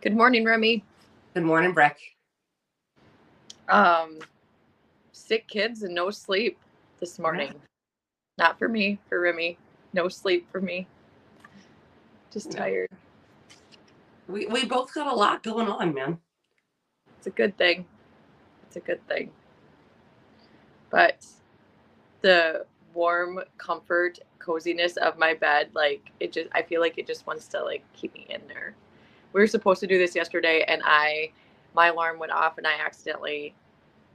Good morning, Remy. Good morning, Breck. Um, sick kids and no sleep this morning. Not for me, for Remy. No sleep for me. Just tired. We we both got a lot going on, man. It's a good thing. It's a good thing. But the warm comfort, coziness of my bed, like it just I feel like it just wants to like keep me in there. We were supposed to do this yesterday and I my alarm went off and I accidentally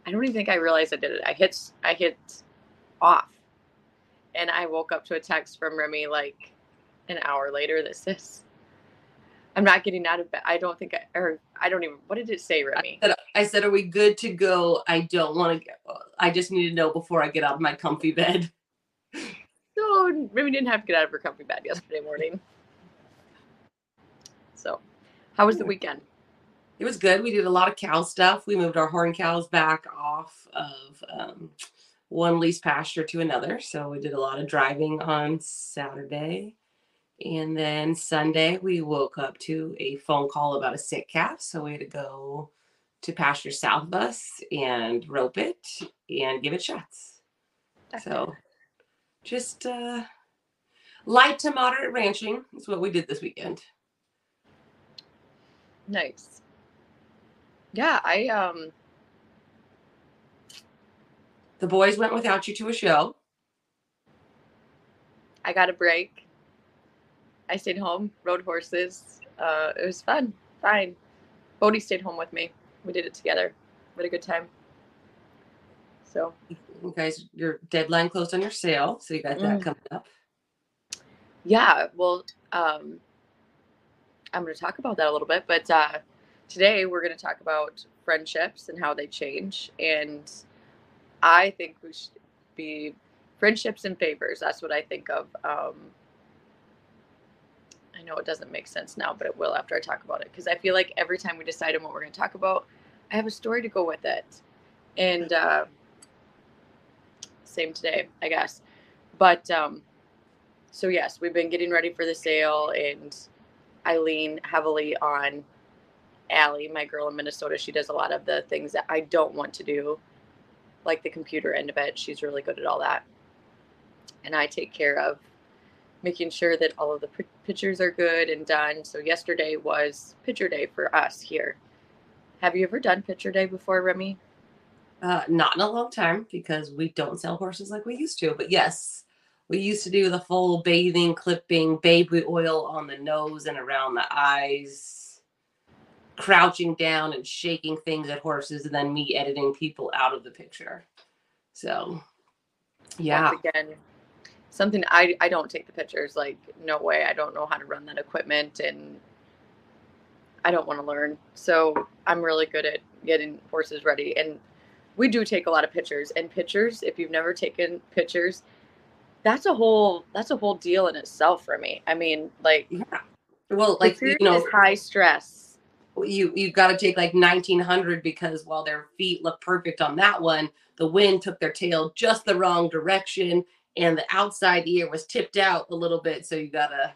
I don't even think I realized I did it. I hit I hit off. And I woke up to a text from Remy like an hour later that says I'm not getting out of bed. I don't think I or I don't even what did it say, Remy? I said, I said, "Are we good to go?" I don't want to. Get I just need to know before I get out of my comfy bed. No, Remy didn't have to get out of her comfy bed yesterday morning. How was the weekend? It was good. We did a lot of cow stuff. We moved our horn cows back off of um, one lease pasture to another. So we did a lot of driving on Saturday. And then Sunday, we woke up to a phone call about a sick calf. So we had to go to Pasture South Bus and rope it and give it shots. So just uh, light to moderate ranching is what we did this weekend. Nice. Yeah, I um The boys went without you to a show. I got a break. I stayed home, rode horses. Uh, it was fun. Fine. Bodie stayed home with me. We did it together. We had a good time. So You guys, your deadline closed on your sale, so you got that Mm. coming up. yeah, well, um, I'm going to talk about that a little bit, but uh, today we're going to talk about friendships and how they change. And I think we should be friendships and favors. That's what I think of. Um, I know it doesn't make sense now, but it will after I talk about it because I feel like every time we decide on what we're going to talk about, I have a story to go with it. And uh, same today, I guess. But um, so yes, we've been getting ready for the sale, and I lean heavily on Allie, my girl in Minnesota. She does a lot of the things that I don't want to do, like the computer end of it. She's really good at all that, and I take care of making sure that all of the pictures are good and done. So yesterday was picture day for us here. Have you ever done picture day before, Remy? Uh, not in a long time because we don't sell horses like we used to. But yes, we used to do the full bathing, clipping, baby oil on the nose and around the eyes, crouching down and shaking things at horses, and then me editing people out of the picture. So, yeah. Once again, something I I don't take the pictures. Like no way. I don't know how to run that equipment, and I don't want to learn. So I'm really good at getting horses ready, and we do take a lot of pictures. And pictures, if you've never taken pictures, that's a whole that's a whole deal in itself for me. I mean, like Yeah. Well, like you know, high stress. you you've got to take like 1900 because while their feet look perfect on that one, the wind took their tail just the wrong direction, and the outside ear was tipped out a little bit. So you gotta.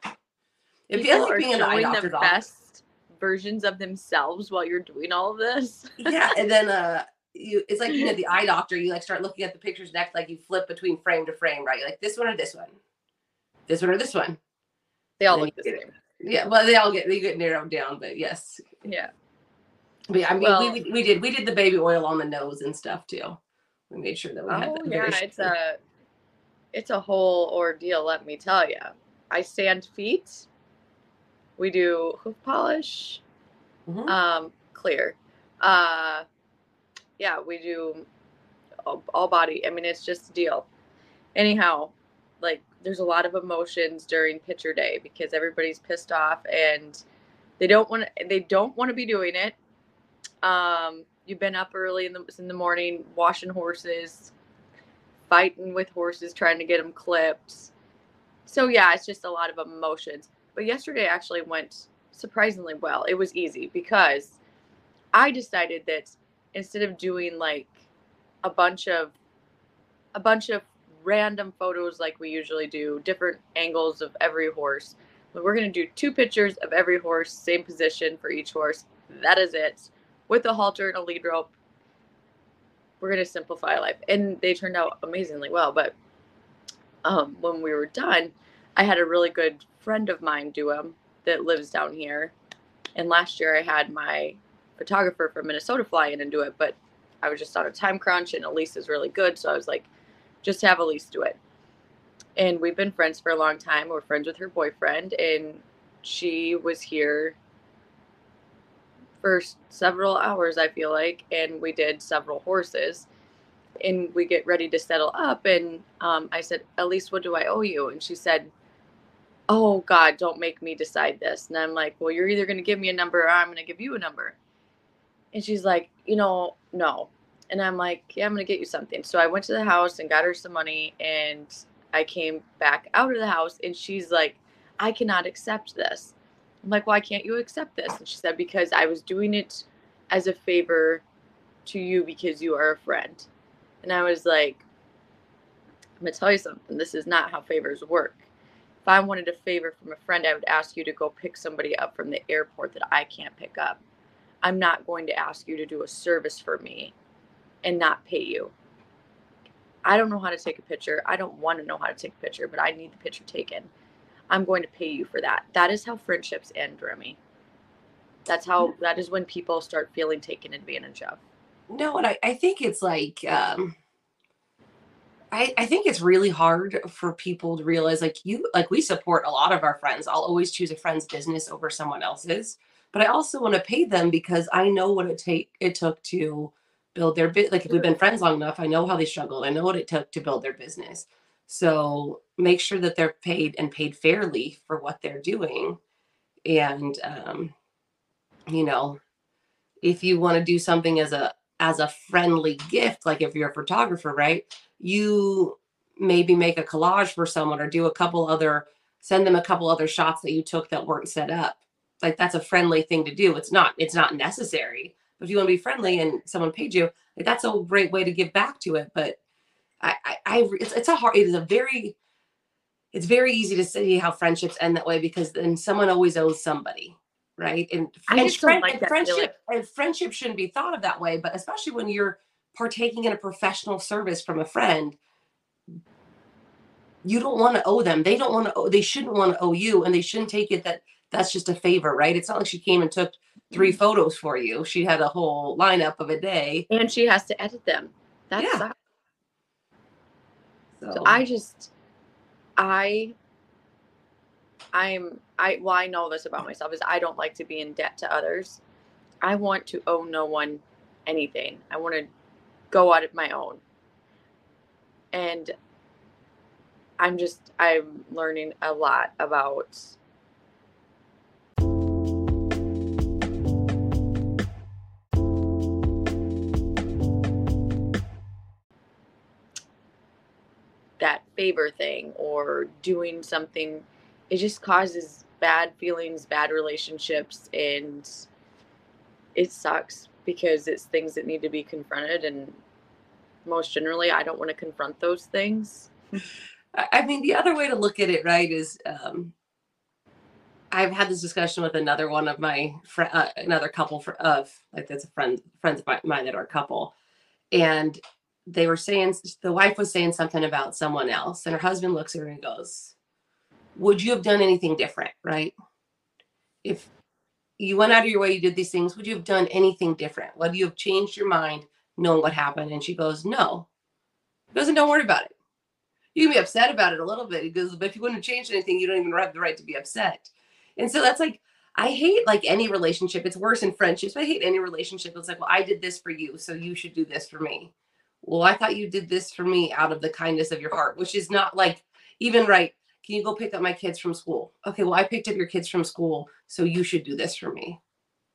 It People feels like being in the eye the doctor's office. best versions of themselves while you're doing all of this. Yeah, and then uh, you it's like you at the eye doctor. You like start looking at the pictures next, like you flip between frame to frame, right? You're like this one or this one, this one or this one. They all look the same. Yeah, well, they all get they get narrowed down, but yes, Yeah. but yeah, I mean, Well- we, we did we did the baby oil on the nose and stuff too. We made sure that we had Oh that yeah, it's a it's a whole ordeal. Let me tell you. I sand feet. We do hoof polish, Mhm. um, clear. Uh, yeah, we do all, all body. I mean, it's just a deal. Anyhow, like there's a lot of emotions during pitcher day because everybody's pissed off and they don't want to. They don't want to be doing it. Um, you've been up early in the in the morning washing horses, fighting with horses, trying to get them clipped. So yeah, it's just a lot of emotions. But yesterday actually went surprisingly well. It was easy because I decided that instead of doing like a bunch of a bunch of random photos like we usually do, different angles of every horse, we're going to do two pictures of every horse, same position for each horse. That is it. With a halter and a lead rope. We're going to simplify life. And they turned out amazingly well. But um, when we were done, I had a really good friend of mine do them that lives down here. And last year I had my photographer from Minnesota fly in and do it, but I was just on a time crunch and Elise is really good. So I was like, just have Elise do it and we've been friends for a long time. We're friends with her boyfriend, and she was here for several hours, I feel like, and we did several horses. And we get ready to settle up, and um, I said, Elise, what do I owe you? And she said, Oh God, don't make me decide this. And I'm like, Well, you're either going to give me a number or I'm going to give you a number. And she's like, You know, no. And I'm like, Yeah, I'm going to get you something. So I went to the house and got her some money, and I came back out of the house and she's like, I cannot accept this. I'm like, why can't you accept this? And she said, because I was doing it as a favor to you because you are a friend. And I was like, I'm going to tell you something. This is not how favors work. If I wanted a favor from a friend, I would ask you to go pick somebody up from the airport that I can't pick up. I'm not going to ask you to do a service for me and not pay you. I don't know how to take a picture. I don't want to know how to take a picture, but I need the picture taken. I'm going to pay you for that. That is how friendships end, Remy. That's how that is when people start feeling taken advantage of. No, and I, I think it's like um I, I think it's really hard for people to realize like you like we support a lot of our friends. I'll always choose a friend's business over someone else's. But I also want to pay them because I know what it take it took to build their bit like if we've been friends long enough i know how they struggled i know what it took to build their business. So make sure that they're paid and paid fairly for what they're doing and um you know if you want to do something as a as a friendly gift like if you're a photographer right you maybe make a collage for someone or do a couple other send them a couple other shots that you took that weren't set up like that's a friendly thing to do it's not it's not necessary but if you want to be friendly and someone paid you, like that's a great way to give back to it. But I, I, I it's, it's a hard, it is a very, it's very easy to see how friendships end that way because then someone always owes somebody, right? And, and, friend, like and friendship and friendship shouldn't be thought of that way, but especially when you're partaking in a professional service from a friend, you don't want to owe them. They don't want to owe, they shouldn't want to owe you, and they shouldn't take it that that's just a favor, right? It's not like she came and took three mm-hmm. photos for you. She had a whole lineup of a day. And she has to edit them. That's yeah. So. so I just I I'm I well I know this about myself is I don't like to be in debt to others. I want to owe no one anything. I want to go out of my own. And I'm just I'm learning a lot about favor thing or doing something it just causes bad feelings bad relationships and it sucks because it's things that need to be confronted and most generally i don't want to confront those things. I mean the other way to look at it right is um, i've had this discussion with another one of my friend uh, another couple for, of like that's a friend friends of mine that are a couple. And they were saying the wife was saying something about someone else and her husband looks at her and goes would you have done anything different right if you went out of your way you did these things would you have done anything different would you have changed your mind knowing what happened and she goes no he goes and don't worry about it you can be upset about it a little bit because but if you wouldn't have changed anything you don't even have the right to be upset and so that's like I hate like any relationship. It's worse in friendships. I hate any relationship. It's like, well, I did this for you, so you should do this for me well, I thought you did this for me out of the kindness of your heart, which is not like even right. Can you go pick up my kids from school? Okay, well, I picked up your kids from school, so you should do this for me.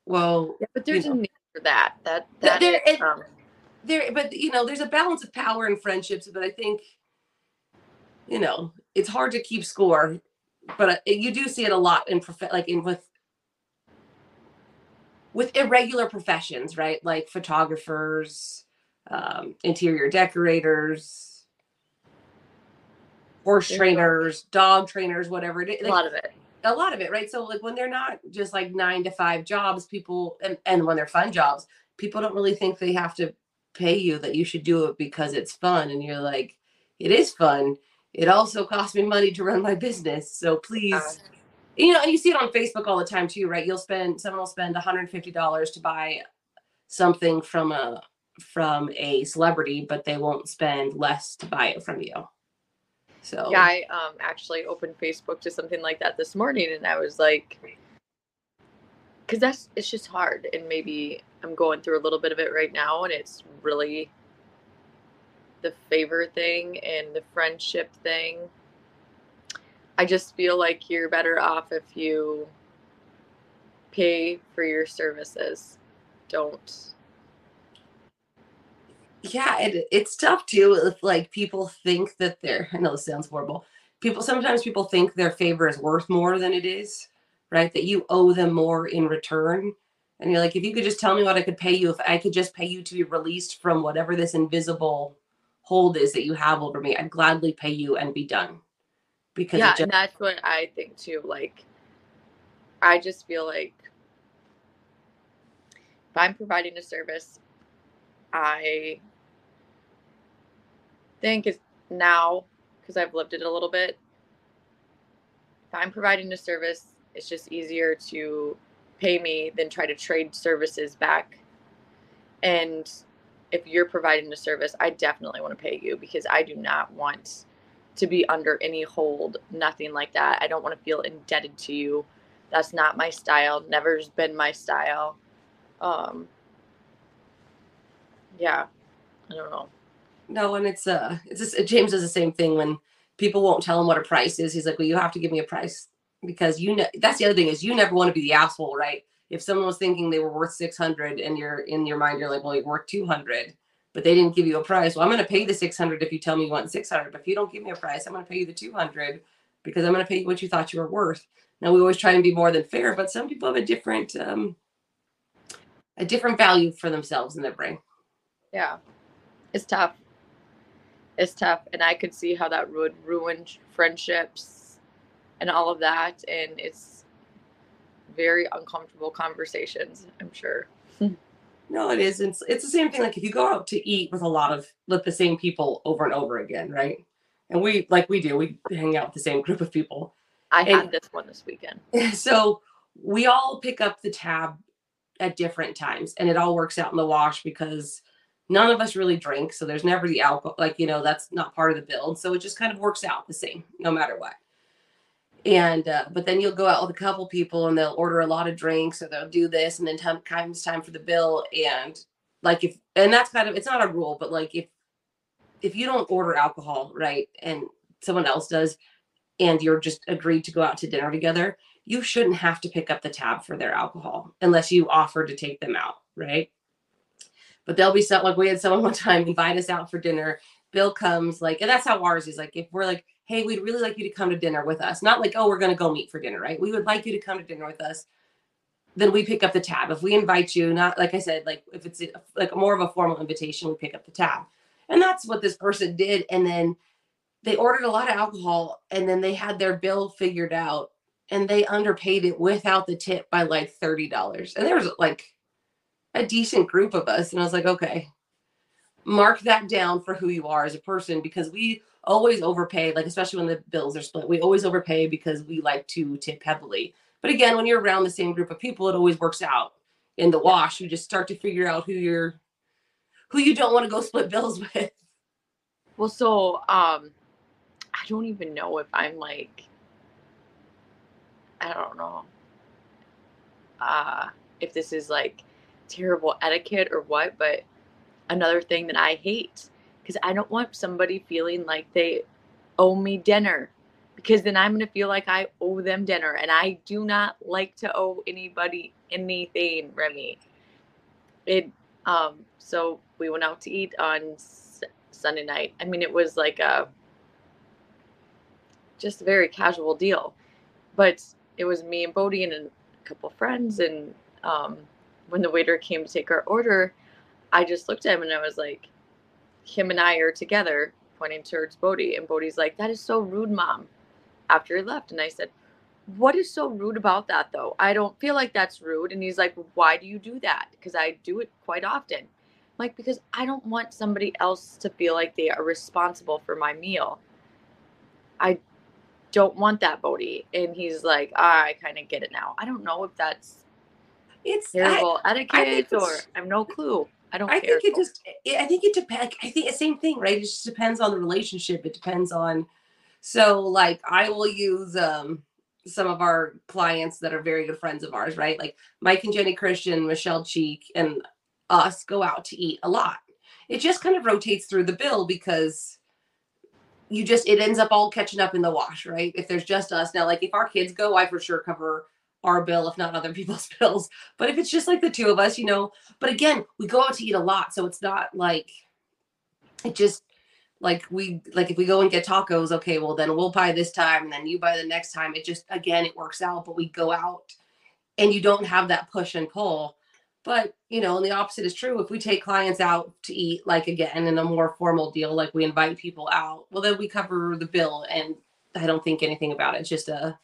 Well, yeah, but there's you know, a need for that. That that there, is, um, there, but you know, there's a balance of power in friendships. But I think, you know, it's hard to keep score. But uh, you do see it a lot in prof- like in with with irregular professions, right? Like photographers, um, interior decorators, horse There's trainers, dog trainers, whatever it is. Like, a lot of it. a lot of it, right? So like when they're not just like nine to five jobs, people and, and when they're fun jobs, people don't really think they have to pay you that you should do it because it's fun. And you're like, it is fun. It also costs me money to run my business. So please, uh, you know, and you see it on Facebook all the time too, right? You'll spend someone will spend $150 to buy something from a from a celebrity, but they won't spend less to buy it from you. So yeah, I um, actually opened Facebook to something like that this morning, and I was like, because that's it's just hard, and maybe I'm going through a little bit of it right now, and it's really the favor thing and the friendship thing. I just feel like you're better off if you pay for your services. Don't yeah, it, it's tough too if like people think that they're I know this sounds horrible. People sometimes people think their favor is worth more than it is, right? That you owe them more in return. And you're like, if you could just tell me what I could pay you, if I could just pay you to be released from whatever this invisible hold is that you have over me, I'd gladly pay you and be done. Because yeah, just- and that's what I think too. Like, I just feel like if I'm providing a service, I think is now because I've lived it a little bit. If I'm providing a service, it's just easier to pay me than try to trade services back. And if you're providing a service, I definitely want to pay you because I do not want to be under any hold, nothing like that. I don't want to feel indebted to you. That's not my style, never's been my style. Um yeah. I don't know. No, and it's uh, it's just, James does the same thing when people won't tell him what a price is. He's like, well, you have to give me a price because you know that's the other thing is you never want to be the asshole, right? If someone was thinking they were worth six hundred and you're in your mind, you're like, well, you're worth two hundred, but they didn't give you a price. Well, I'm going to pay the six hundred if you tell me you want six hundred. But if you don't give me a price, I'm going to pay you the two hundred because I'm going to pay you what you thought you were worth. Now we always try and be more than fair, but some people have a different um, a different value for themselves in their brain. Yeah, it's tough is tough and i could see how that would ruin friendships and all of that and it's very uncomfortable conversations i'm sure. No it is it's, it's the same thing like if you go out to eat with a lot of with the same people over and over again right? And we like we do we hang out with the same group of people. I and, had this one this weekend. So we all pick up the tab at different times and it all works out in the wash because none of us really drink so there's never the alcohol like you know that's not part of the build so it just kind of works out the same no matter what. And uh, but then you'll go out with a couple people and they'll order a lot of drinks or they'll do this and then time comes time for the bill. And like if and that's kind of it's not a rule but like if if you don't order alcohol right and someone else does and you're just agreed to go out to dinner together you shouldn't have to pick up the tab for their alcohol unless you offer to take them out right but they'll be some like we had someone one time invite us out for dinner. Bill comes like, and that's how ours is. Like if we're like, hey, we'd really like you to come to dinner with us. Not like, oh, we're gonna go meet for dinner, right? We would like you to come to dinner with us. Then we pick up the tab. If we invite you, not like I said, like if it's like more of a formal invitation, we pick up the tab. And that's what this person did. And then they ordered a lot of alcohol and then they had their bill figured out and they underpaid it without the tip by like $30. And there was like a decent group of us. And I was like, okay, mark that down for who you are as a person because we always overpay, like, especially when the bills are split, we always overpay because we like to tip heavily. But again, when you're around the same group of people, it always works out in the wash. You just start to figure out who you're, who you don't want to go split bills with. Well, so, um, I don't even know if I'm like, I don't know, uh, if this is like terrible etiquette or what, but another thing that I hate because I don't want somebody feeling like they owe me dinner because then I'm going to feel like I owe them dinner and I do not like to owe anybody anything, Remy. It um so we went out to eat on S- Sunday night. I mean it was like a just a very casual deal. But it was me and Bodie and a couple friends and um when the waiter came to take our order, I just looked at him and I was like, him and I are together, pointing towards Bodie. And Bodie's like, that is so rude, mom, after he left. And I said, what is so rude about that though? I don't feel like that's rude. And he's like, why do you do that? Because I do it quite often. I'm like, because I don't want somebody else to feel like they are responsible for my meal. I don't want that, Bodie. And he's like, ah, I kind of get it now. I don't know if that's It's terrible I, I etiquette think or I have no clue. I don't I think it so. just I think it depends. I think the same thing, right? It just depends on the relationship. It depends on so like I will use um some of our clients that are very good friends of ours, right? Like Mike and Jenny Christian, Michelle Cheek, and us go out to eat a lot. It just kind of rotates through the bill because you just it ends up all catching up in the wash, right? If there's just us now, like if our kids go, I for sure cover our bill, if not other people's bills. But if it's just like the two of us, you know, but again, we go out to eat a lot, so it's not like it just like we like if we go and get tacos, okay, well then we'll buy this time and then you buy the next time. It just again it works out, but we go out and you don't have that push and pull. But you know, and the opposite is true. If we take clients out to eat, like again in a more formal deal, like we invite people out, well then we cover the bill and I don't think anything about it. It's just a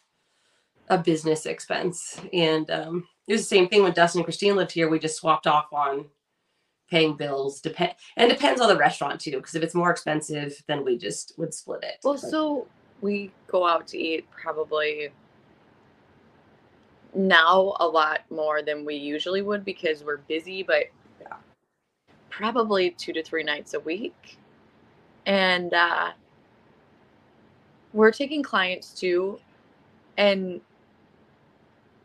a business expense. And um, it was the same thing when Dustin and Christine lived here. We just swapped off on paying bills. Depend and depends on the restaurant too. Because if it's more expensive, then we just would split it. Well, But- so we go out to eat probably now a lot more than we usually would because we're busy, but Yeah. probably two to three nights a week. And uh, we're taking clients too. And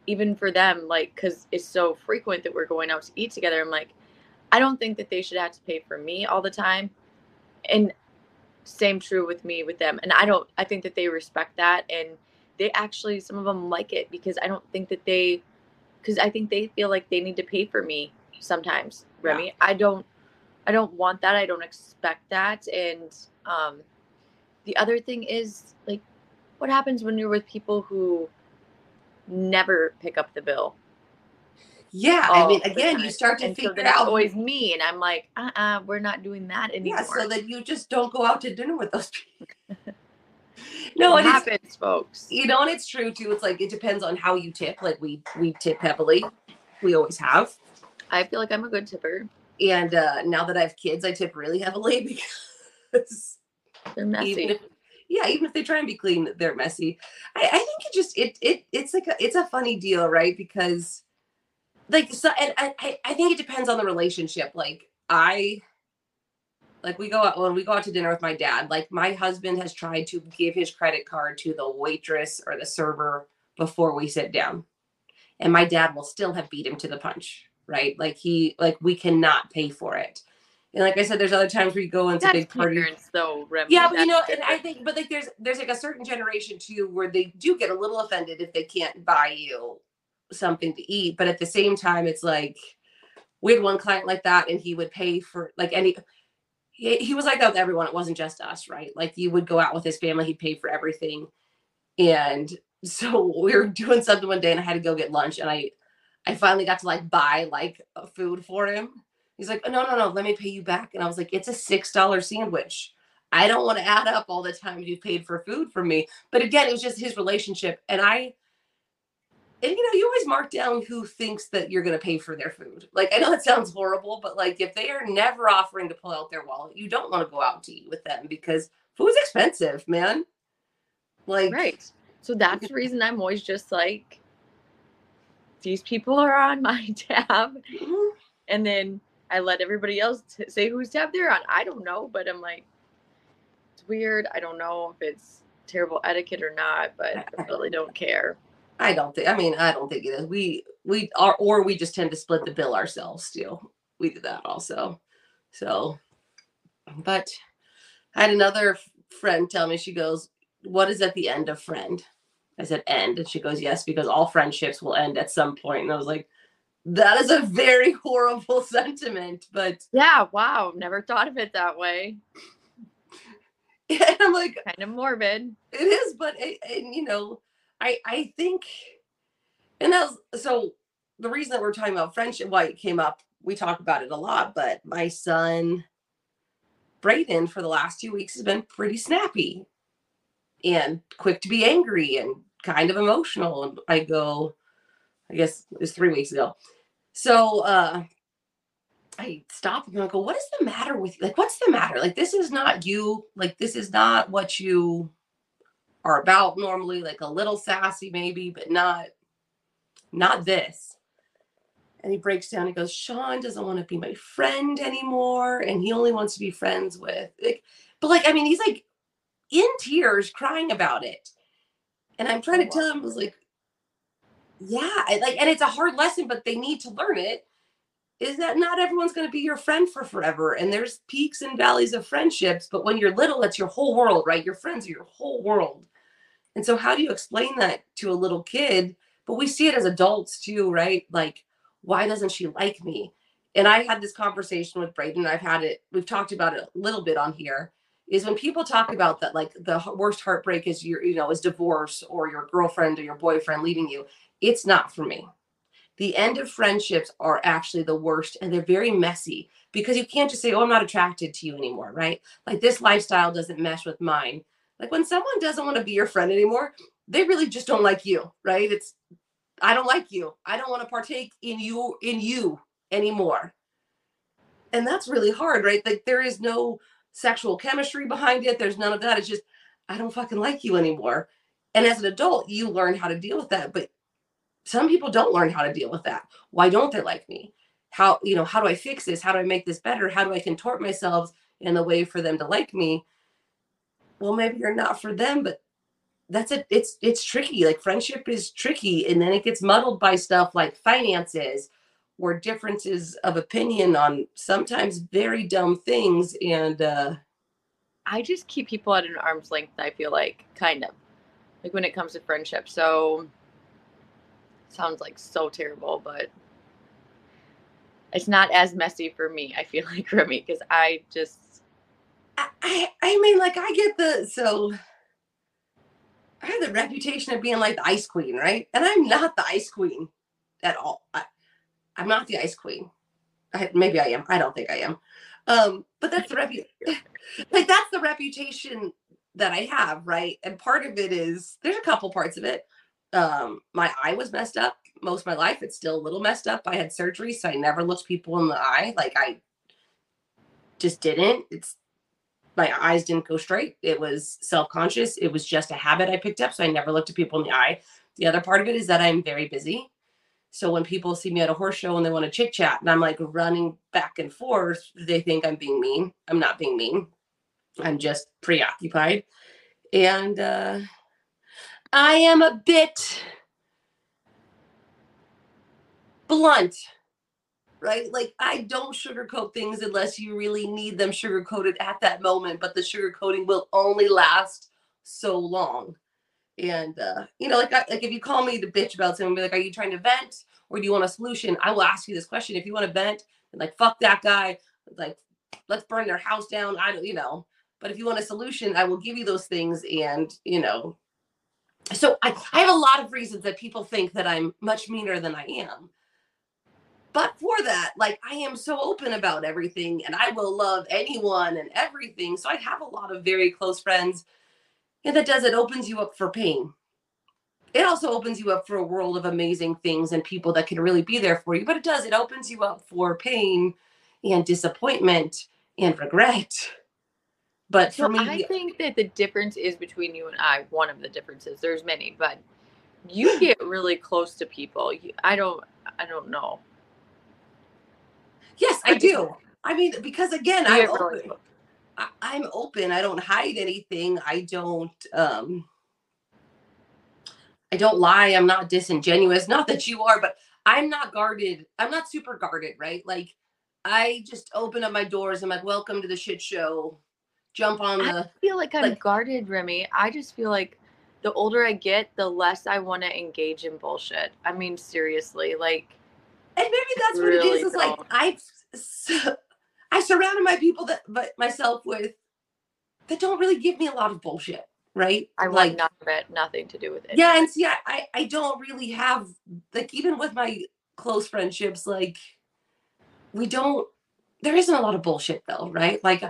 even for them, like, because it's so frequent that we're going out to eat together, I'm like, I don't think that they should have to pay for me all the time. And same true with me with them and i don't i think that they respect that and they actually some of them like it because i don't think that they because i think they feel like they need to pay for me sometimes Yeah. remy i don't i don't want that i don't expect that and um the other thing is like what happens when you're with people who never pick up the bill yeah, I mean, again, you start to and so figure it's out. always me and i'm like uh-uh we're not doing that anymore yeah, so that you just don't go out to dinner with those people. no, it happens folks you know, and it's true too. It's like it depends on how you tip. Like we we tip heavily, we always have. i feel like i'm a good tipper And uh, now that I have kids, I tip really heavily because they're messy even if yeah even if they try and be clean they're messy. I, I think it just it it it's like a, it's a funny deal right? Because like so and I, I think it depends on the relationship. Like i like we go out when we go out to dinner with my dad like my husband has tried to give his credit card to the waitress or the server before we sit down. And my dad will still have beat him to the punch right? Like he like we cannot pay for it and like i said there's other times where you go into That's big parties though, Remy. yeah, but you know, That's and I think, but like, there's there's like a certain generation too where they do get a little offended if they can't buy you something to eat, but at the same time, it's like we had one client like that, and he would pay for like any. He, he was like that with everyone. It wasn't just us, right? Like you would go out with his family, he'd pay for everything, and so we were doing something one day, and I had to go get lunch, and I, I finally got to like buy like food for him. He's like, no, no, no, let me pay you back, and I was like, it's a six dollar sandwich. I don't want to add up all the time you paid for food for me. But again, it was just his relationship. And I, and you know, you always mark down who thinks that you're going to pay for their food. Like, I know it sounds horrible, but like if they are never offering to pull out their wallet, you don't want to go out to eat with them because food's expensive, man. Like, right. So that's the reason I'm always just like, these people are on my tab, mhm. and then I let everybody else t- say whose tab they're on. I don't know, but I'm like, it's weird. I don't know if it's terrible etiquette or not, but I really don't care. I don't think. I mean, I don't think it is. We we are, or we just tend to split the bill ourselves. Still, we do that also. So, but I had another friend tell me. She goes, "What is at the end of friend?" I said, "End," and she goes, "Yes, because all friendships will end at some point." And I was like, "That is a very horrible sentiment." But Yeah. Wow. Never thought of it that way. and I'm like, Kind of morbid. it is but it, and you know i i think and that's so the reason that we're talking about friendship why it came up we talk about it a lot but my son Brayden for the last two weeks has been pretty snappy and quick to be angry and kind of emotional. And I go, I guess it was three weeks ago. So uh I stop and I go, what is the matter with you? Like, what's the matter? Like, this is not you. Like, this is not what you are about normally. Like a little sassy, maybe, but not not this. And he breaks down. He goes, Sean doesn't want to be my friend anymore. And he only wants to be friends with like, but like, I mean, he's like in tears crying about it. And I'm trying to tell him, I was like, yeah, like, and it's a hard lesson, but they need to learn it. Is that not everyone's going to be your friend for forever? And there's peaks and valleys of friendships, but when you're little, that's your whole world, right? Your friends are your whole world. And so, how do you explain that to a little kid? But we see it as adults too, right? Like, why doesn't she like me? And I had this conversation with Braden. I've had it, we've talked about it a little bit on here. Is when people talk about that, like the worst heartbreak is your, you know, is divorce or your girlfriend or your boyfriend leaving you. It's not for me. The end of friendships are actually the worst and they're very messy because you can't just say, Oh, I'm not attracted to you anymore, right? Like this lifestyle doesn't mesh with mine. Like when someone doesn't want to be your friend anymore, they really just don't like you, right? It's I don't like you. I don't want to partake in you in you anymore. And that's really hard, right? Like there is no sexual chemistry behind it. There's none of that. It's just I don't fucking like you anymore. And as an adult, you learn how to deal with that, but some people don't learn how to deal with that. Why don't they like me? How, you know, how do I fix this? How do I make this better? How do I contort myself in a way for them to like me? Well, maybe you're not for them, but that's it it's it's tricky like friendship is tricky and then it gets muddled by stuff like finances or differences of opinion on sometimes very dumb things and uh i just keep people at an arm's length i feel like kind of like when it comes to friendship so sounds like so terrible but it's not as messy for me i feel like remy because i just I, I mean like i get the so I have the reputation of being like the ice queen, right? And I'm not the ice queen at all. I, am not the ice queen. I, maybe I am. I don't think I am. Um, but that's the reputation. like that's the reputation that I have, right? And part of it is there's a couple parts of it. Um, my eye was messed up most of my life. It's still a little messed up. I had surgery, so I never looked people in the eye. Like I just didn't. It's my eyes didn't go straight. It was self conscious. It was just a habit I picked up. So I never looked at people in the eye. The other part of it is that I'm very busy. So when people see me at a horse show and they want to chit chat and I'm like running back and forth, they think I'm being mean. I'm not being mean. I'm just preoccupied. And uh, I am a bit blunt right? Like I don't sugarcoat things unless you really need them sugarcoated at that moment, but the sugarcoating will only last so long. And uh, you know, like I, like if you call me the bitch about something, be like, "Are you trying to vent or do you want a solution?" I will ask you this question. If you want to vent, and like fuck that guy, like let's burn their house down. I don't, you know. But if you want a solution, I will give you those things, and you know. So I, I have a lot of reasons that people think that I'm much meaner than I am. But for that like i am so open about everything and i will love anyone and everything. So i have a lot of very close friends. And that does it opens you up for pain. It also opens you up for a world of amazing things and people that can really be there for you. But it does it opens you up for pain and disappointment and regret but for so me i think that the difference is between you and i one of the differences there's many but you get really close to people i don't i don't know Yes, I, I do. I mean, because again, I'm open. I, I'm open. I don't hide anything. I don't um I don't lie. I'm not disingenuous. Not that you are, but I'm not guarded. I'm not super guarded, right? Like I just open up my doors. I'm like, welcome to the shit show. Jump on the I feel like I'm like, guarded, Remy. I just feel like the older I get, the less I want to engage in bullshit. I mean, seriously, like and maybe that's what really it is. Is like I, I surrounded my people that, but myself with that don't really give me a lot of bullshit, right? I like none of it, nothing to do with it. Yeah, and see, I, I, I don't really have like even with my close friendships, like we don't. There isn't a lot of bullshit though, right? Like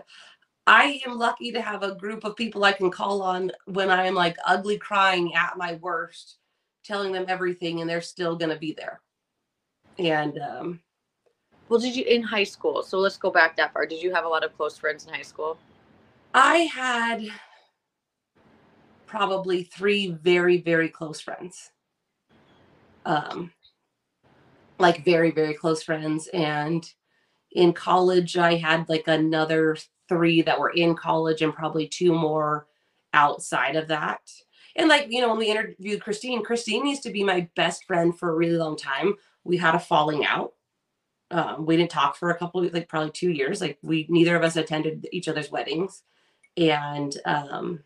I am lucky to have a group of people I can call on when I am like ugly crying at my worst, telling them everything, and they're still going to be there. And um, well, did you in high school? So let's go back that far. Did you have a lot of close friends in high school? I had probably three very, very close friends. Um, like very, very close friends. And in college, I had like another three that were in college and probably two more outside of that. And like, you know, when we interviewed Christine, Christine used to be my best friend for a really long time. We had a falling out. Um, we didn't talk for a couple of like probably two years. Like we neither of us attended each other's weddings. And um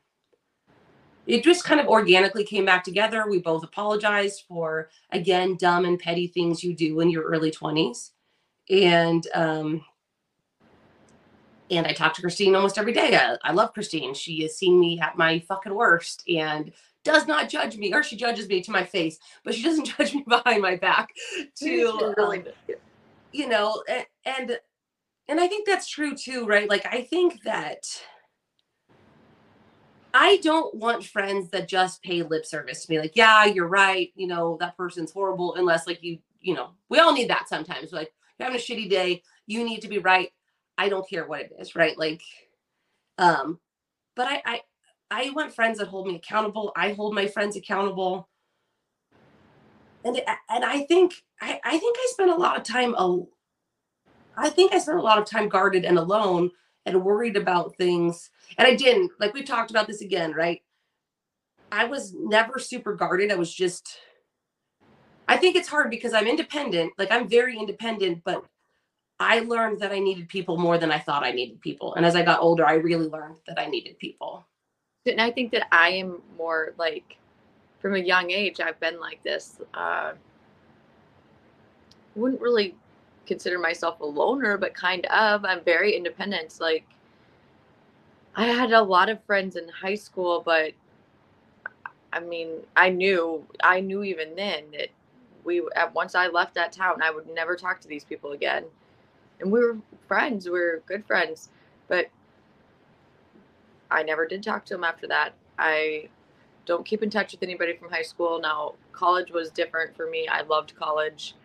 it just kind of organically came back together. We both apologized for again dumb and petty things you do in your early 20s. And um and I talk to Christine almost every day. I, I, love Christine. She has seen me at my fucking worst and does not judge me, or she judges me to my face, but she doesn't judge me behind my back. To really, um, you know, and, and and I think that's true too, right? Like I think that I don't want friends that just pay lip service to me. Like, yeah, you're right. You know, that person's horrible. Unless like you, you know, we all need that sometimes. Like you're having a shitty day. You need to be right I don't care what it is, right? Like, um, but I, I, I want friends that hold me accountable. I hold my friends accountable. And, and I think, I, I think I spent a lot of time, I think I spent a lot of time guarded and alone and worried about things. And I didn't, like we talked about this again, right? I was never super guarded. I was just, I think it's hard because I'm independent. Like I'm very independent, but I learned that I needed people more than I thought I needed people. And as I got older, I really learned that I needed people. And I think that I am more like from a young age, I've been like this. Uh, wouldn't really consider myself a loner, but kind of. I'm very independent. Like, I had a lot of friends in high school, but I mean, I knew, I knew even then that we, once I left that town, I would never talk to these people again and we were friends. We were good friends, but I never did talk to him after that. I don't keep in touch with anybody from high school. Now, college was different for me. I loved college.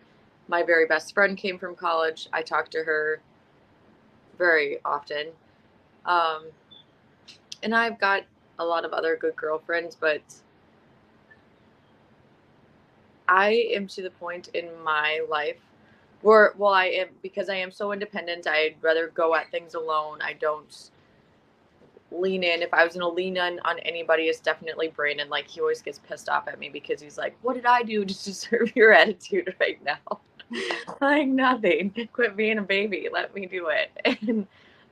My very best friend came from college. I talked to her very often. Um, and I've got a lot of other good girlfriends, but I am to the point in my life well i am because i am so independent i'd rather go at things alone. I don't lean in. If i was gonna lean in on anybody it's definitely brandon. Like he always gets pissed off at me because he's like what did i do to deserve your attitude right now? Like nothing. Quit being a baby. Let me do it. And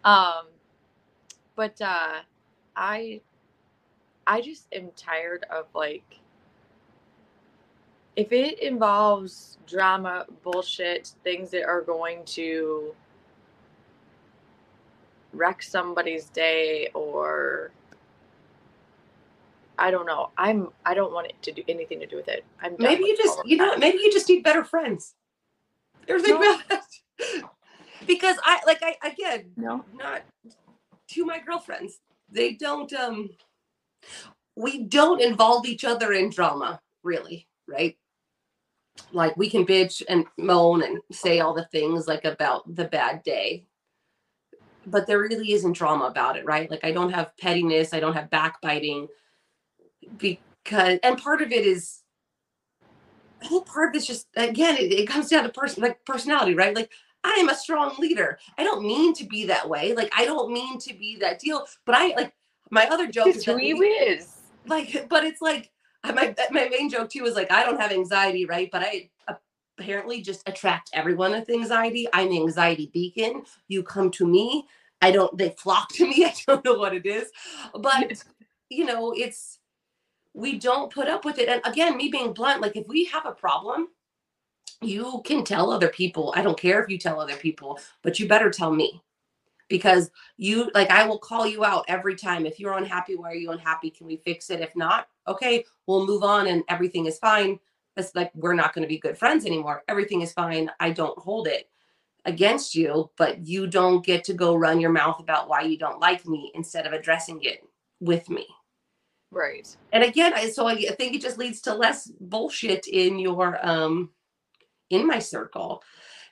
um but uh i i just am tired of like if it involves drama, bullshit, things that are going to wreck somebody's day or I don't know. I'm I don't want it to do anything to do with it. I'm maybe you just you know maybe you just need better friends. Everything no. because I like I again no not to my girlfriends. They don't um we don't involve each other in drama really right like we can bitch and moan and say all the things like about the bad day. But there really isn't drama about it right? Like i don't have pettiness i don't have backbiting because and part of it is i think part of it's just again it, it comes down to person like personality right? Like i am a strong leader. I don't mean to be that way. Like i don't mean to be that deal but i like my other joke is who you is. Like but it's like my my main joke too is like I don't have anxiety, right? But I apparently just attract everyone with anxiety. I'm an anxiety beacon. You come to me. I don't. They flock to me. I don't know what it is, but you know, it's we don't put up with it. And again, me being blunt, like if we have a problem, you can tell other people. I don't care if you tell other people, but you better tell me because you like I will call you out every time. If you're unhappy, why are you unhappy? Can we fix it? If not, okay, we'll move on and everything is fine. It's like we're not going to be good friends anymore. Everything is fine. I don't hold it. against you, but you don't get to go run your mouth about why you don't like me instead of addressing it with me. Right. And again, I, so I think it just leads to less bullshit in your um in my circle.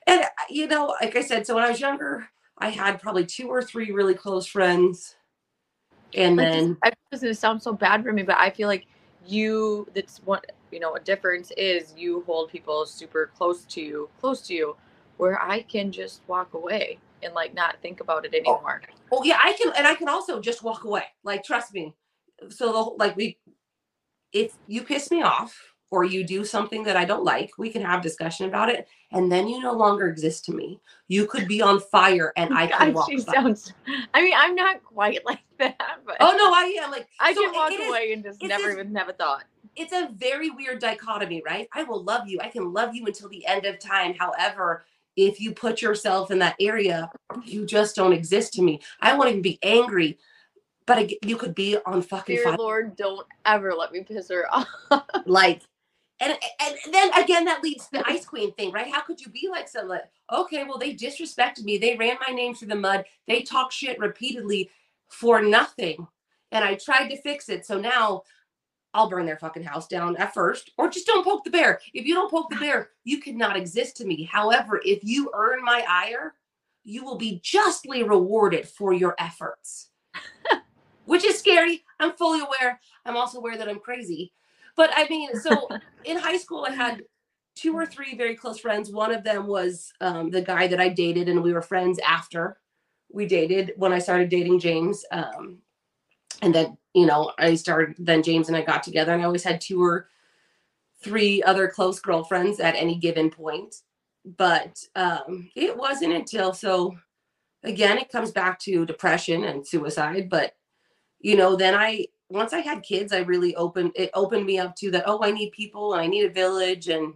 And you know, like I said, so when I was younger, I had probably two or three really close friends. And Like, then I this is sound so bad for me, but I feel like you that's what you know a difference is you hold people super close to you, close to you, where I can just walk away and like not think about it oh, anymore. Oh yeah, I can, and I can also just walk away. Like, trust me. So, the, like, we, if you piss me off or you do something that I don't like, we can have discussion about it, and then you no longer exist to me. You could be on fire, and I can God, walk. she by. sounds. I mean, I'm not quite like that, but Oh no, I am like I so can walk is- away and just never even have a thought. it's a very weird dichotomy, right? I will love you. I can love you until the end of time. However, if you put yourself in that area, you just don't exist to me. I won't even be angry, but I, you could be on fucking Dear fire. Lord, don't ever let me piss her off. Like, and, and then again, that leads to the ice queen thing, right? How could you be like someone? Okay, well, they disrespected me. They ran my name through the mud. They talk shit repeatedly for nothing. And I tried to fix it. So now I'll burn their fucking house down at first, or just don't poke the bear. If you don't poke the bear, you cannot exist to me. However, if you earn my ire, you will be justly rewarded for your efforts, which is scary. I'm fully aware. I'm also aware that I'm crazy. But I mean, so in high school, I had two or three very close friends. One of them was um, the guy that I dated, and we were friends after we dated when I started dating James. Um, and then, you know, I started, then James and I got together, and I always had two or three other close girlfriends at any given point. But um, it wasn't until, so again, it comes back to depression and suicide. But, you know, then I, once I had kids, I really opened, it opened me up to that, oh, I need people and I need a village and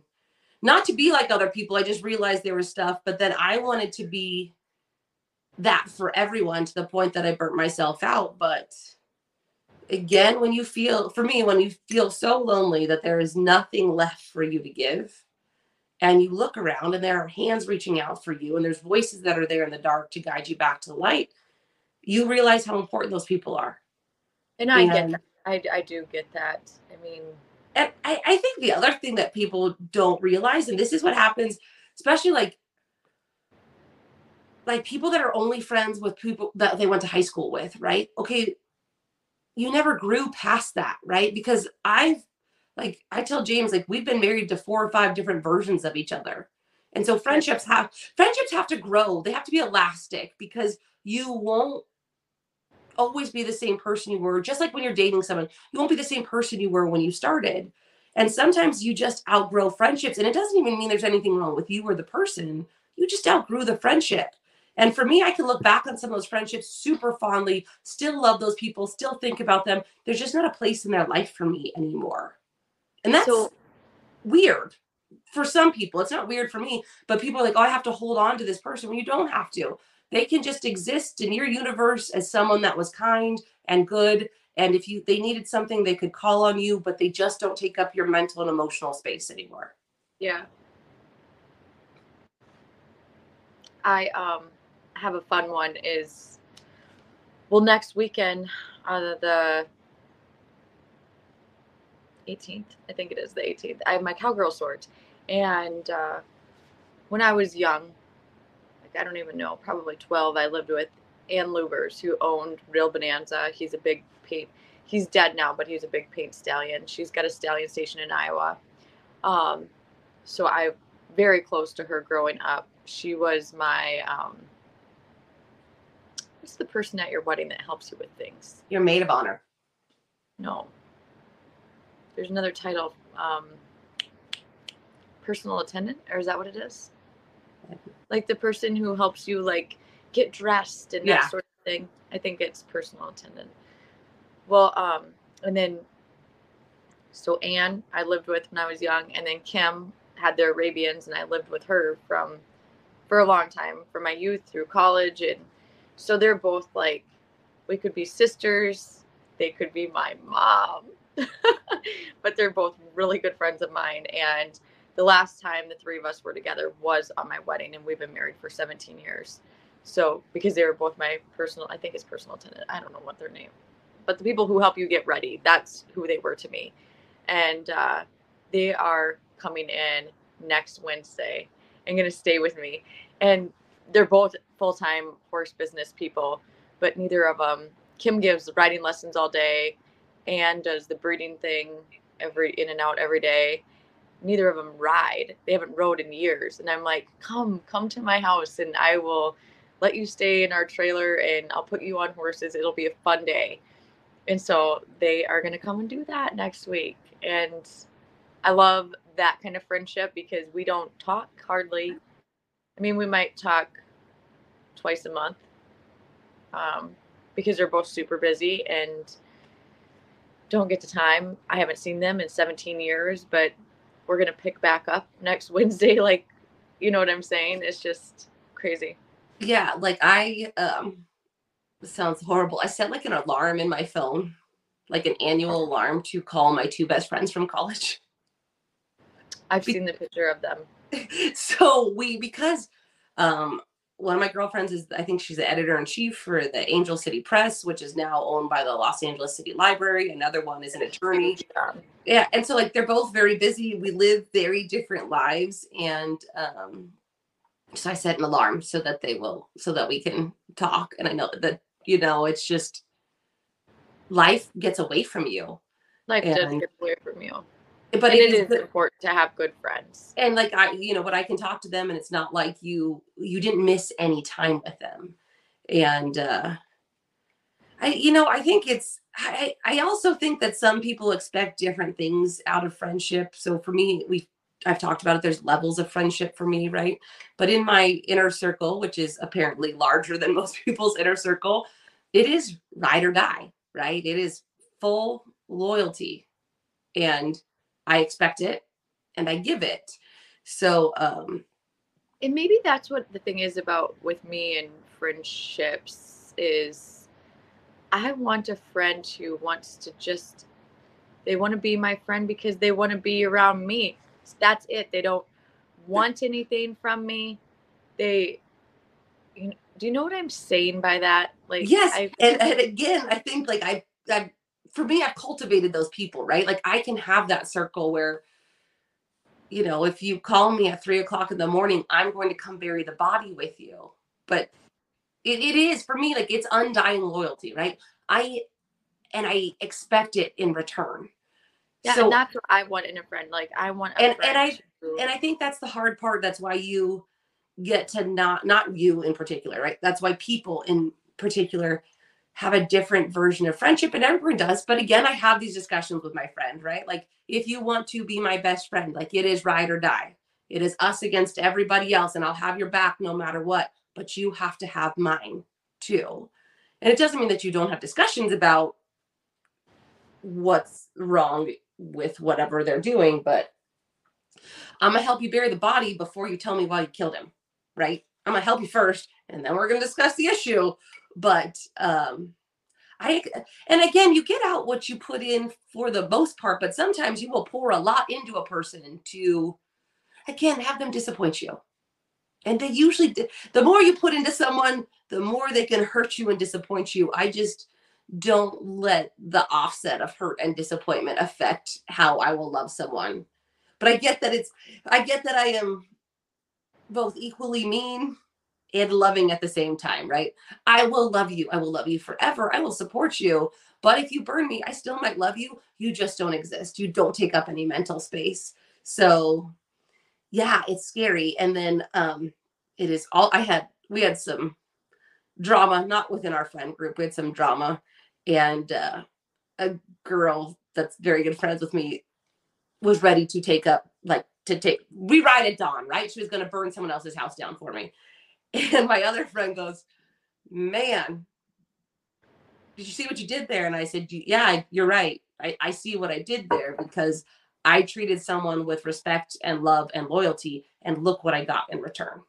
not to be like other people. I just realized there was stuff, but then I wanted to be that for everyone to the point that I burnt myself out. But again, when you feel, for me, when you feel so lonely that there is nothing left for you to give, and you look around and there are hands reaching out for you, and there's voices that are there in the dark to guide you back to the light, you realize how important those people are. And I get that. I, I do get that. I mean, and I, I think the other thing that people don't realize, and this is what happens, especially like like people that are only friends with people that they went to high school with, right? Okay, you never grew past that, right? Because I've like I tell James, like we've been married to four or five different versions of each other. And so friendships have friendships have to grow. They have to be elastic because you won't always be the same person you were. Just like when you're dating someone, you won't be the same person you were when you started. And sometimes you just outgrow friendships. And it doesn't even mean there's anything wrong with you or the person. You just outgrew the friendship. And for me, I can look back on some of those friendships super fondly, still love those people, still think about them. There's just not a place in their life for me anymore. And that's So- weird for some people. It's not weird for me, but people are like, oh, I have to hold on to this person. Well, you don't have to. They can just exist in your universe as someone that was kind and good. And if you they needed something, they could call on you, but they just don't take up your mental and emotional space anymore. yeah. I um have a fun one is well next weekend uh the 18th i think it is the 18th i have my cowgirl sort and uh when i was young i don't even know probably 12 i lived with ann lubers who owned real bonanza. He's a big paint he's dead now but he's a big paint stallion. She's got a stallion station in iowa. Um so i very close to her growing up. She was my um what's the person at your wedding that helps you with things? Your maid of honor. no. There's another title um personal attendant or is that what it is like the person who helps you like get dressed and Yeah. that sort of thing i think it's personal attendant well um and then so anne i lived with when i was young and then kim had their arabians and i lived with her from for a long time from my youth through college and so they're both like we could be sisters they could be my mom but they're both really good friends of mine and the last time the three of us were together was on my wedding, and we've been married for 17 years. So because they were both my personal, I think it's personal tenant. I don't know what their name, but the people who help you get ready, that's who they were to me, and uh, they are coming in next Wednesday and going to stay with me, and they're both full time horse business people, but neither of them. Kim gives riding lessons all day, and does the breeding thing every in and out every day neither of them ride. They haven't rode in years. And I'm like, come, come to my house and I will let you stay in our trailer and I'll put you on horses. It'll be a fun day. And so they are going to come and do that next week. And I love that kind of friendship because we don't talk hardly. I mean, we might talk twice a month um, because they're both super busy and don't get the time. I haven't seen them in 17 years, but we're gonna pick back up next Wednesday. Like, you know what I'm saying? It's just crazy. Yeah, like I um sounds horrible. I set like an alarm in my phone, like an annual alarm to call my two best friends from college. I've seen the picture of them. so we because um one of my girlfriends is I think she's the editor in chief for the Angel City Press, which is now owned by the Los Angeles City Library. Another one is an attorney. Yeah, and so like they're both very busy. We live very different lives, and um, so I set an alarm so that they will, so that we can talk. And I know that you know it's just life gets away from you. Life and, does get away from you but it, it is, is important to have good friends. And like i you know but i can talk to them and it's not like you you didn't miss any time with them. And uh i you know i think it's i i also think that some people expect different things out of friendship. So for me we i've talked about it there's levels of friendship for me right? But in my inner circle which is apparently larger than most people's inner circle it is ride or die right? It is full loyalty. And I expect it and I give it. So, um, and maybe that's what the thing is about with me and friendships is I want a friend who wants to just they want to be my friend because they want to be around me. That's it. They don't want anything from me. They you know, do you know what I'm saying by that? Like yes, I, and, and again, I think like I I for me, I've cultivated those people, right? Like I can have that circle where, you know, if you call me at three o'clock in the morning, I'm going to come bury the body with you. But it, it is for me, like it's undying loyalty, right? I and I expect it in return. Yeah, so, and that's what I want in a friend. Like I want and, and I and I think that's the hard part. That's why you get to not not you in particular, right? That's why people in particular have a different version of friendship and everyone does but again i have these discussions with my friend right? Like if you want to be my best friend like it is ride or die. It is us against everybody else and i'll have your back no matter what but you have to have mine too. And it doesn't mean that you don't have discussions about what's wrong with whatever they're doing but i'm gonna help you bury the body before you tell me why you killed him right? I'm gonna help you first and then we're gonna discuss the issue but um I and again you get out what you put in for the most part, but sometimes you will pour a lot into a person to again have them disappoint you. And they usually the more you put into someone, the more they can hurt you and disappoint you. I just don't let the offset of hurt and disappointment affect how I will love someone. But I get that it's I get that I am both equally mean and loving at the same time, right? I will love you. I will love you forever. I will support you. But if you burn me, I still might love you. You just don't exist. You don't take up any mental space. So, yeah, it's scary. And then um it is all I had we had some drama, not within our friend group. We had some drama and uh a girl that's very good friends with me was ready to take up like to take rewrite at dawn, right? She was going to burn someone else's house down for me. And my other friend goes, Man, did you see what you did there? And I said, Yeah, you're right. I, I see what I did there because I treated someone with respect and love and loyalty, and look what I got in return.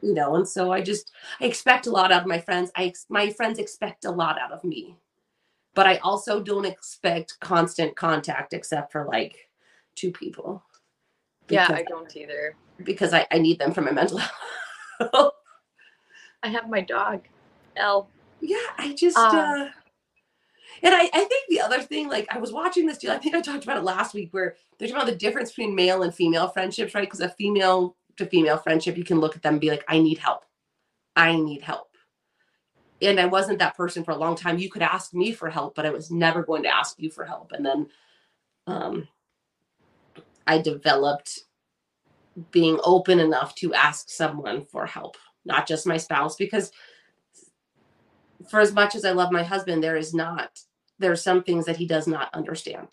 You know, and so I just I expect a lot out of my friends. I my friends expect a lot out of me, but I also don't expect constant contact except for like two people. Yeah, I don't either. Because I, I need them for my mental health. I have my dog, Elle. yeah, I just Um, uh and I, I think the other thing, like I was watching this deal, I think I talked about it last week where they're talking about the difference between male and female friendships, right? Because a female to female friendship, you can look at them and be like, I need help. I need help. And I wasn't that person for a long time. You could ask me for help, but I was never going to ask you for help. And then um I developed being open enough to ask someone for help, not just my spouse, because for as much as I love my husband, there is not, there are some things that he does not understand,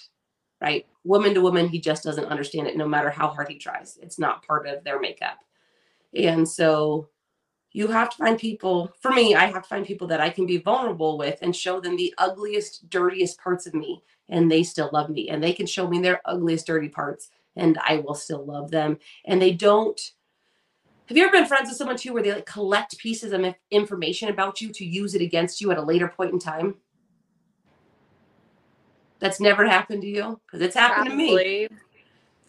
right? Woman to woman, he just doesn't understand it no matter how hard he tries. It's not part of their makeup. And so you have to find people, for me, I have to find people that I can be vulnerable with and show them the ugliest, dirtiest parts of me, and they still love me. And they can show me their ugliest, dirty parts, and I will still love them. And they don't, have you ever been friends with someone too where they like collect pieces of information about you to use it against you at a later point in time? That's never happened to you because it's happened to me.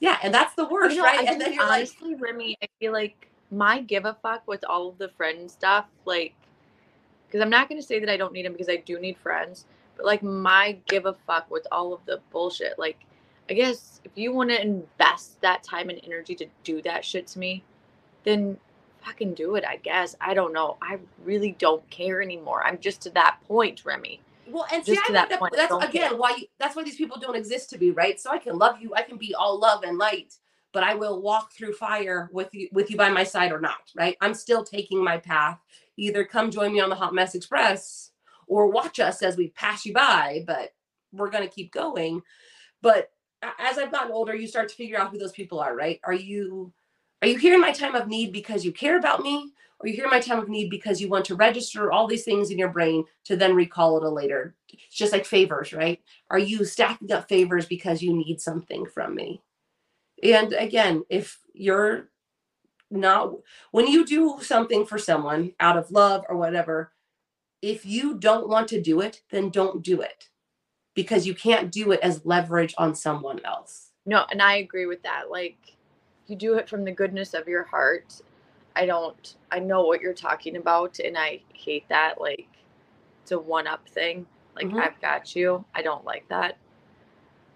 Yeah, and that's the worst, You know, right? I And then you're like, honestly, Remy, I feel like my give a fuck with all of the friend stuff, like, because I'm not going to say that I don't need them because I do need friends, but like my give a fuck with all of the bullshit. Like, I guess if you want to invest that time and energy to do that shit to me, then fucking do it, I guess. I don't know. I really don't care anymore. I'm just to that point, Remy. Well, and see, Just I to think that that point, that's again care. why you, that's why these people don't exist to be right. So I can love you, I can be all love and light, but I will walk through fire with you with you by my side or not. Right? I'm still taking my path. Either come join me on the Hot Mess Express or watch us as we pass you by. But we're gonna keep going. But as I've gotten older, you start to figure out who those people are. Right? Are you are you here in my time of need because you care about me? Or you here in my time of need because you want to register all these things in your brain to then recall at a later it's just like favors, right? Are you stacking up favors because you need something from me? And again, if you're not, when you do something for someone out of love or whatever, if you don't want to do it, then don't do it because you can't do it as leverage on someone else. No, and I agree with that. Like, you do it from the goodness of your heart. I don't, I know what you're talking about, and I hate that. Like, it's a one up thing. Like, Mhm. I've got you. I don't like that.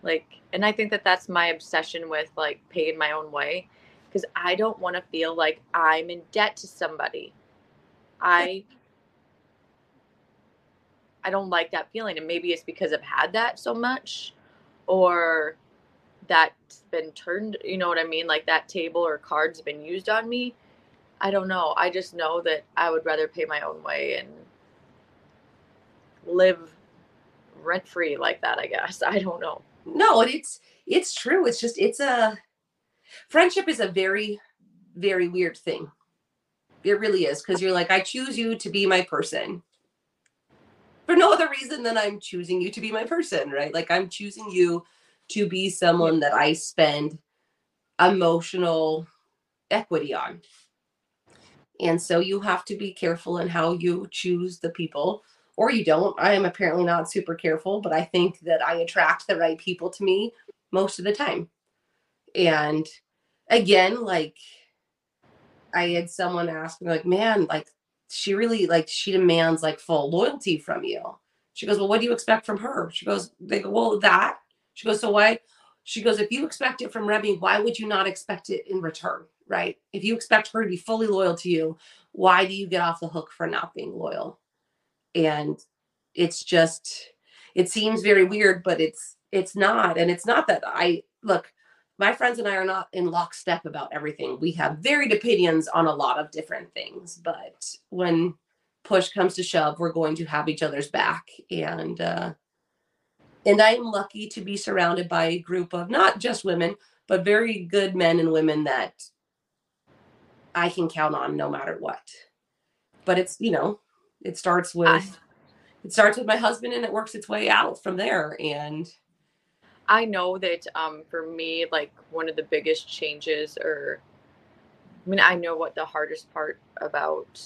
Like, and I think that that's my obsession with like paying my own way because I don't want to feel like I'm in debt to somebody. I, I don't like that feeling. And maybe it's because I've had that so much or that's been turned, you know what I mean? Like that table or cards been used on me. I don't know. I just know that I would rather pay my own way and live rent free like that, I guess. I don't know. No, it's it's true. It's just it's a friendship is a very very weird thing. It really is because you're like I choose you to be my person. For no other reason than I'm choosing you to be my person, right? Like I'm choosing you to be someone that I spend emotional equity on. And so you have to be careful in how you choose the people or you don't. I am apparently not super careful, but I think that I attract the right people to me most of the time. And again, like I had someone ask me, like, man, like she really like she demands like full loyalty from you. She goes, Well, what do you expect from her? She goes, they go, Well, that. She goes, So why? She goes, if you expect it from Remy, why would you not expect it in return? Right? If you expect her to be fully loyal to you, why do you get off the hook for not being loyal? and it's just it seems very weird but it's it's not and it's not that i look my friends and i are not in lockstep about everything. We have varied opinions on a lot of different things but when push comes to shove we're going to have each other's back. And uh and i'm lucky to be surrounded by a group of not just women but very good men and women that i can count on no matter what. But it's you know it starts with I- it starts with my husband and it works its way out from there. And I know that um, for me, like one of the biggest changes, or I mean, I know what the hardest part about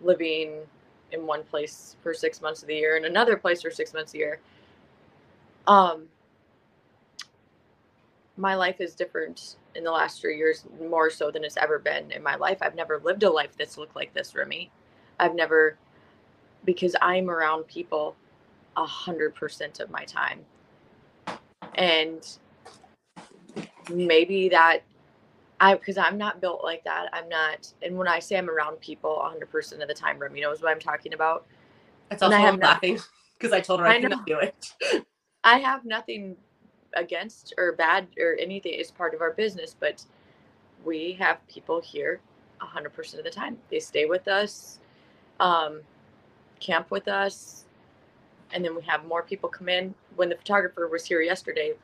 living in one place for six months of the year and another place for six months a year. Um, my life is different in the last three years, more so than it's ever been in my life. I've never lived a life that's looked like this for me. I've never, because I'm around people a hundred percent of my time. And maybe that I, because I'm not built like that. I'm not, and when I say I'm around people 100% of the time, Remy knows what I'm talking about. That's also I'm laughing because I told her I, I couldn't do it. I have nothing against or bad or anything is part of our business, but we have people here 100% of the time. They stay with us, um, camp with us, and then we have more people come in. When the photographer was here yesterday,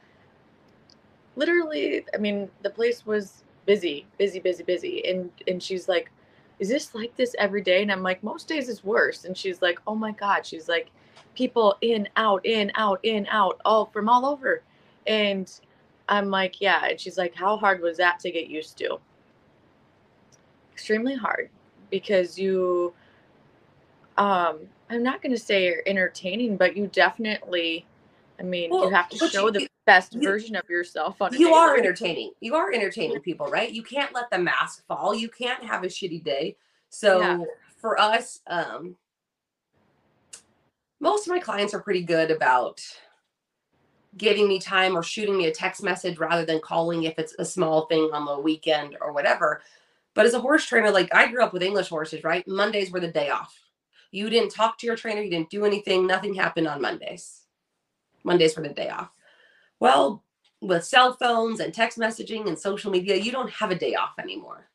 literally, I mean, the place was busy, busy, busy, busy, and and she's like, "Is this like this every day?" And I'm like, "Most days is worse." And she's like, "Oh my god," she's like, "People in, out, in, out, in, out, all from all over." And I'm like, yeah. And she's like, how hard was that to get used to? Extremely hard because you, um, I'm not going to say you're entertaining, but you definitely, I mean, well, you have to show you, the best you, version of yourself on You are entertaining. You are entertaining people, right? You can't let the mask fall. You can't have a shitty day. So yeah. for us, um, most of my clients are pretty good about giving me time or shooting me a text message rather than calling if it's a small thing on the weekend or whatever. But as a horse trainer, like I grew up with English horses, right? Mondays were the day off. You didn't talk to your trainer, you didn't do anything, nothing happened on Mondays. Mondays were the day off. Well, with cell phones and text messaging and social media, you don't have a day off anymore,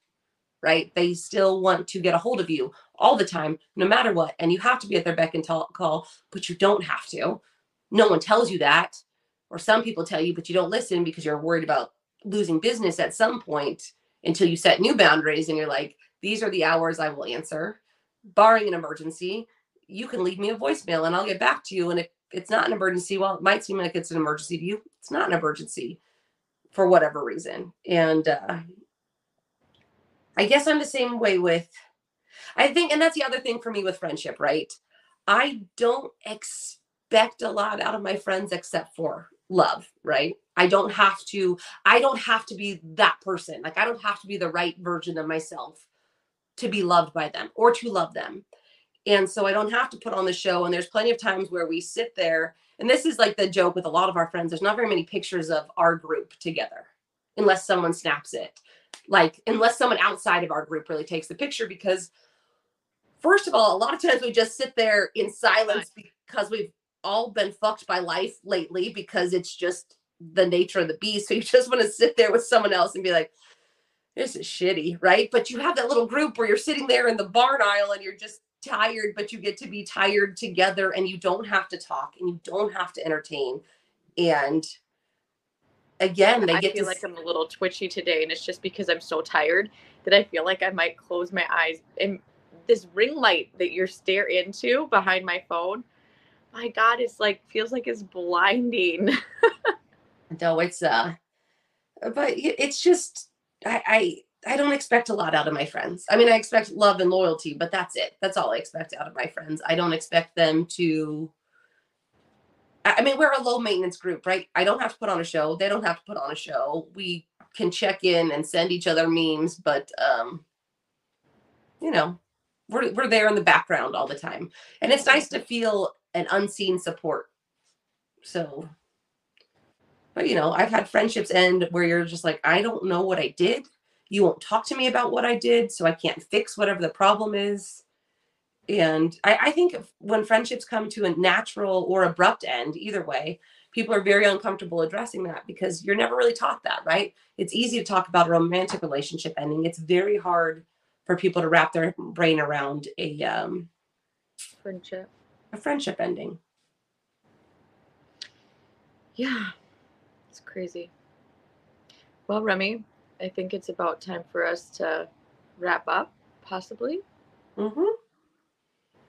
right? They still want to get a hold of you all the time, no matter what. And you have to be at their beck and call, but you don't have to. No one tells you that or some people tell you, but you don't listen because you're worried about losing business at some point until you set new boundaries and you're like, these are the hours I will answer. Barring an emergency, you can leave me a voicemail and I'll get back to you. And if it's not an emergency, well, it might seem like it's an emergency to you. It's not an emergency for whatever reason. And uh, I guess I'm the same way with, I think, and that's the other thing for me with friendship, right? I don't expect a lot out of my friends except for love, right? I don't have to I don't have to be that person. Like I don't have to be the right version of myself to be loved by them or to love them. And so I don't have to put on the show and there's plenty of times where we sit there and this is like the joke with a lot of our friends. There's not very many pictures of our group together unless someone snaps it. Like unless someone outside of our group really takes the picture because first of all, a lot of times we just sit there in silence because we've all been fucked by life lately because it's just the nature of the beast. So you just want to sit there with someone else and be like, this is shitty, right? But you have that little group where you're sitting there in the barn aisle and you're just tired, but you get to be tired together and you don't have to talk and you don't have to entertain. And again, they I get feel like I'm a little twitchy today, and it's just because I'm so tired that I feel like I might close my eyes. And this ring light that you're stare into behind my phone, my God, it's like feels like it's blinding. no, it's uh, but it's just I, I I don't expect a lot out of my friends. I mean, I expect love and loyalty, but that's it. That's all I expect out of my friends. I don't expect them to. I mean, we're a low maintenance group, right? I don't have to put on a show. They don't have to put on a show. We can check in and send each other memes, but um, you know, we're we're there in the background all the time, and it's nice to feel an unseen support. So, but you know, I've had friendships end where you're just like, I don't know what I did. You won't talk to me about what I did, so I can't fix whatever the problem is. And I, I think when friendships come to a natural or abrupt end, either way, people are very uncomfortable addressing that because you're never really taught that, right? It's easy to talk about a romantic relationship ending. It's very hard for people to wrap their brain around a um, friendship a friendship ending. Yeah, crazy. Well, Remy, I think it's about time for us to wrap up, possibly. Mm-hmm.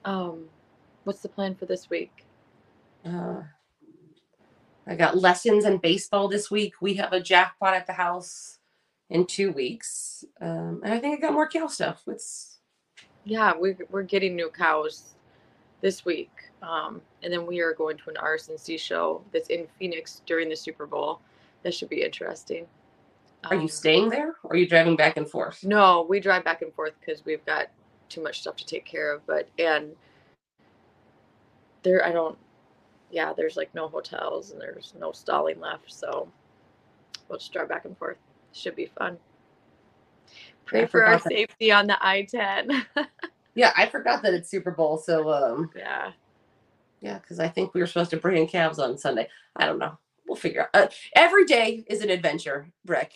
Um, what's the plan for this week? Uh, I got lessons in baseball this week. We have a jackpot at the house in two weeks, um, and I think I got more cow stuff. It's yeah, we're we're getting new cows this week. Um, and then we are going to an RSNC show that's in Phoenix during the Super Bowl. That should be interesting. Are you Um, staying there or are you driving back and forth? No, we drive back and forth because we've got too much stuff to take care of. But and there, I don't. Yeah, there's like no hotels and there's no stalling left, so we'll just drive back and forth. Should be fun. Pray I for our that- safety on the I-10. Yeah, I forgot that it's Super Bowl. So um yeah, yeah, because I think we were supposed to bring in calves on Sunday. I don't know. We'll figure out. Uh, every day is an adventure, Breck.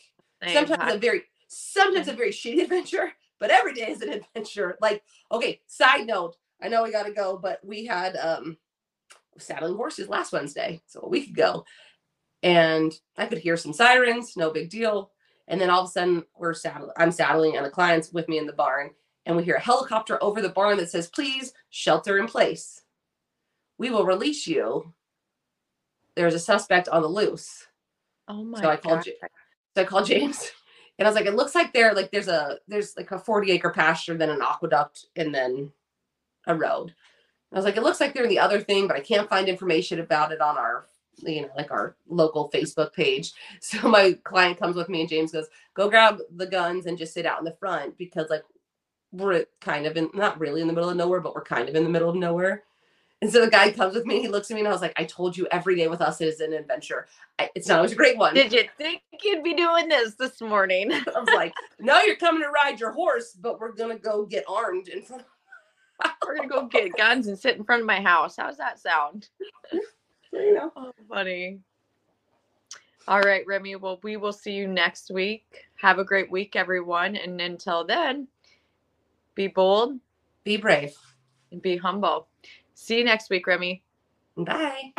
Sometimes hot. a very sometimes a very shitty adventure but every day is an adventure like okay side note i know we gotta go but we had um saddling horses last wednesday so a week ago and i could hear some sirens no big deal and then all of a sudden we're saddling i'm saddling and a client's with me in the barn and we hear a helicopter over the barn that says please shelter in place we will release you there's a suspect on the loose oh my so I called God. so I called James and I was like, it looks like there, like there's a there's like a 40 acre pasture, then an aqueduct, and then a road. I was like, it looks like they're in the other thing, but I can't find information about it on our, you know, like our local Facebook page. So my client comes with me and James goes, go grab the guns and just sit out in the front because like we're kind of in not really in the middle of nowhere, but we're kind of in the middle of nowhere. And so the guy comes with me, he looks at me and I was like, I told you every day with us is an adventure. I, it's not always a great one. Did you think you'd be doing this this morning? I was like, no, you're coming to ride your horse, but we're gonna go get armed in front We're gonna go get guns and sit in front of my house. How's that sound? of you know. Oh, funny. All right, Remy. Well, we will see you next week. Have a great week, everyone. And until then, be bold Be brave. and be humble. See you next week, Remy. Bye.